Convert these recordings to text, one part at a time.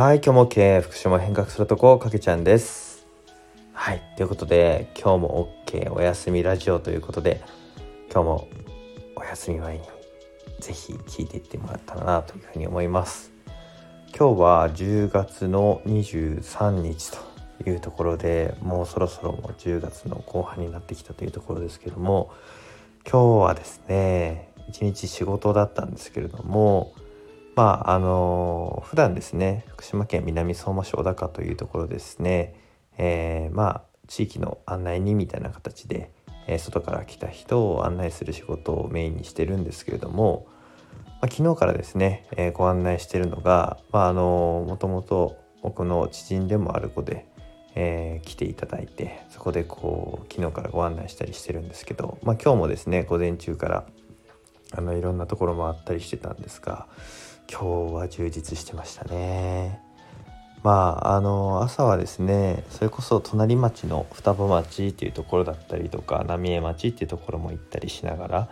はい、今日も経営、福祉も変革するとこ、かけちゃんです。はい、ということで、今日も OK お休みラジオということで、今日もお休み前にぜひ聞いていってもらったらなというふうに思います。今日は10月の23日というところで、もうそろそろもう10月の後半になってきたというところですけども、今日はですね、一日仕事だったんですけれども、まああの普段ですね福島県南相馬市小高というところですね、えーまあ地域の案内人みたいな形で、えー外から来た人を案内する仕事をメインにしてるんですけれども、まあ、昨日からですね、えーご案内してるのが、まあ、のもともと僕の知人でもある子で、え来ていただいてそこでこう昨日からご案内したりしてるんですけど、まあ、今日もですね午前中からあのいろんなところ回ったりしてたんですが今日は充実してましたね。まああの朝はですねそれこそ隣町の双葉町っていうところだったりとか浪江町っていうところも行ったりしながら、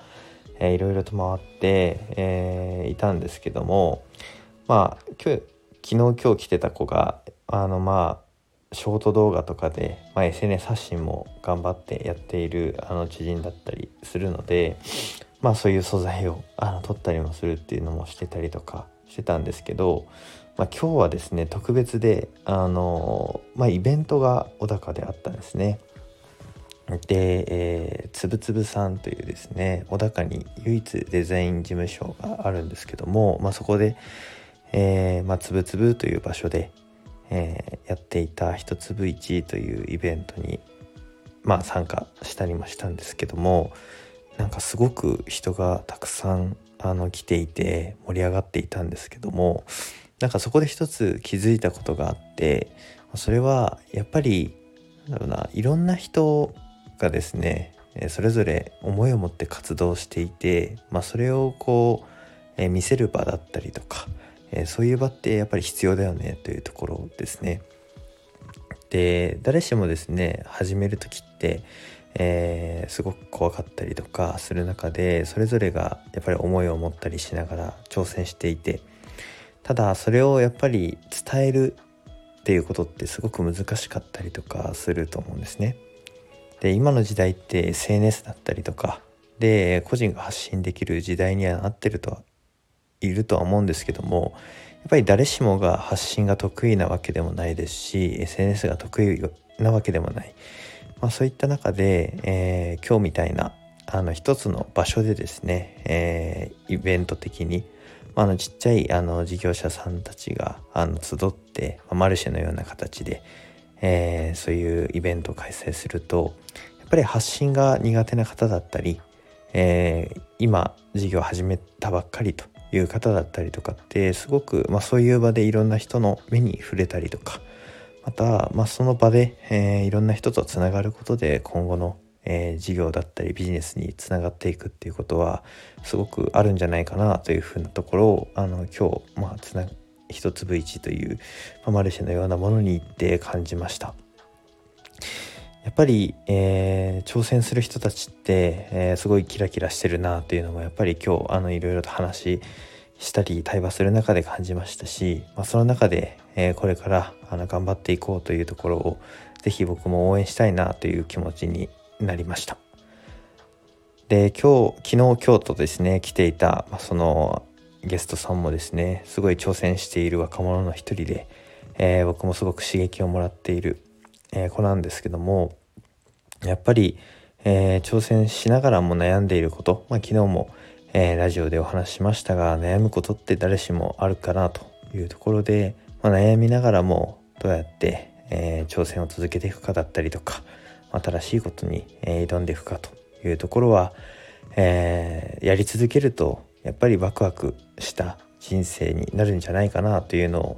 えーいろいろと回って、えーいたんですけどもまあ今日昨日今日来てた子があのまあショート動画とかで、まあ、SNS 発信も頑張ってやっているあの知人だったりするのでまあそういう素材をあの撮ったりもするっていうのもしてたりとかしてたんですけど、まあ、今日はですね特別であの、まあ、イベントが小高であったんですね。で、えーつぶつぶさんというですね小高に唯一デザイン事務所があるんですけども、まあ、そこで、えーまあ、つぶつぶという場所で、えーやっていた「一粒一」というイベントに、まあ、参加したりもしたんですけどもなんかすごく人がたくさんあの来ていて盛り上がっていたんですけどもなんかそこで一つ気づいたことがあってそれはやっぱりなんだろうないろんな人がですねそれぞれ思いを持って活動していて、まあ、それをこう、えー見せる場だったりとか、えーそういう場ってやっぱり必要だよねというところですね。で誰しもですね始める時って、えーすごく怖かったりとかする中でそれぞれがやっぱり思いを持ったりしながら挑戦していてただそれをやっぱり伝えるっていうことってすごく難しかったりとかすると思うんですね。で今の時代って SNS だったりとかで個人が発信できる時代にはなってるとはいるとは思うんですけどもやっぱり誰しもが発信が得意なわけでもないですし SNS が得意なわけでもない、まあ、そういった中で、えー今日みたいなあの一つの場所でですね、えーイベント的に、まあ、あのちっちゃいあの事業者さんたちがあの集って、まあマルシェのような形で、えーそういうイベントを開催するとやっぱり発信が苦手な方だったり、えー今事業始めたばっかりという方だったりとかってすごく、まあ、そういう場でいろんな人の目に触れたりとかまた、まあ、その場で、えーいろんな人とつながることで今後の、えー事業だったりビジネスにつながっていくっていうことはすごくあるんじゃないかなというふうなところをあの今日、まあ、つな一粒一という、まあマルシェのようなものに行って感じました。やっぱり、えー挑戦する人たちって、えーすごいキラキラしてるなというのもやっぱり今日あのいろいろと話したり対話する中で感じましたし、まあ、その中で、えーこれからあの頑張っていこうというところをぜひ僕も応援したいなという気持ちになりました。で今日昨日今日とですね来ていた、まあ、そのゲストさんもですねすごい挑戦している若者の一人で、えー僕もすごく刺激をもらっている、えー子なんですけどもやっぱり、えー挑戦しながらも悩んでいること、まあ、昨日も、えーラジオでお話ししましたが悩むことって誰しもあるかなというところで、まあ、悩みながらもどうやって、えー挑戦を続けていくかだったりとか新しいことに、えー挑んでいくかというところは、えやり続けるとやっぱりワクワクした人生になるんじゃないかなというのを、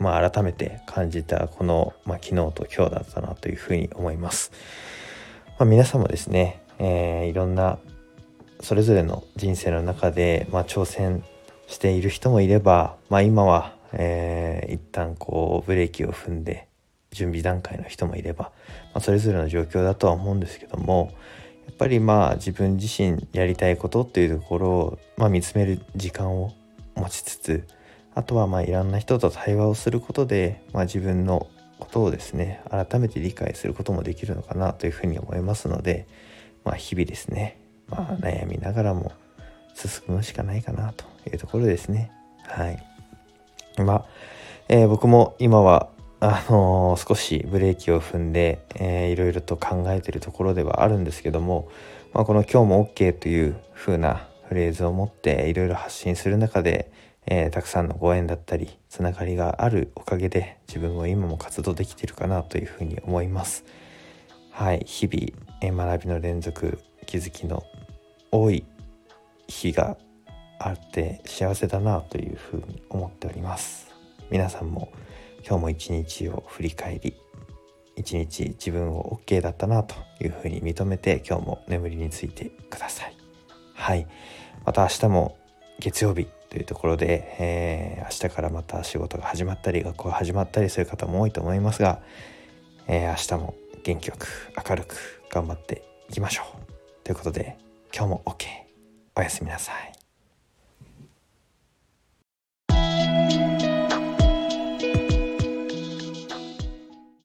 まあ、改めて感じたこの、まあ、昨日と今日だったなというふうに思います。まあ、皆さんもですね、えーいろんなそれぞれの人生の中で、まあ、挑戦している人もいれば、まあ、今は、えー一旦こうブレーキを踏んで準備段階の人もいれば、まあ、それぞれの状況だとは思うんですけどもやっぱりまあ自分自身やりたいことっていうところを、まあ、見つめる時間を持ちつつあとはまあいろんな人と対話をすることで、まあ、自分のことをですね改めて理解することもできるのかなというふうに思いますので、まあ、日々ですね、まあ、悩みながらも進むしかないかなというところですね。はい。まあ、えー、僕も今はあのー、少しブレーキを踏んで、えー、いろいろと考えてるところではあるんですけども、まあ、この「今日も OK」という風なフレーズを持っていろいろ発信する中で、えー、たくさんのご縁だったりつながりがあるおかげで自分も今も活動できてるかなというふうに思います。はい。日々、えー、学びの連続気づきの多い日があって幸せだなというふうに思っております。皆さんも今日も一日を振り返り一日自分を OK だったなというふうに認めて今日も眠りについてください。はい。また明日も月曜日というところで、えー、明日からまた仕事が始まったり学校が始まったりする方も多いと思いますが、えー、明日も元気よく明るく頑張っていきましょう。ということで今日も OK おやすみなさい。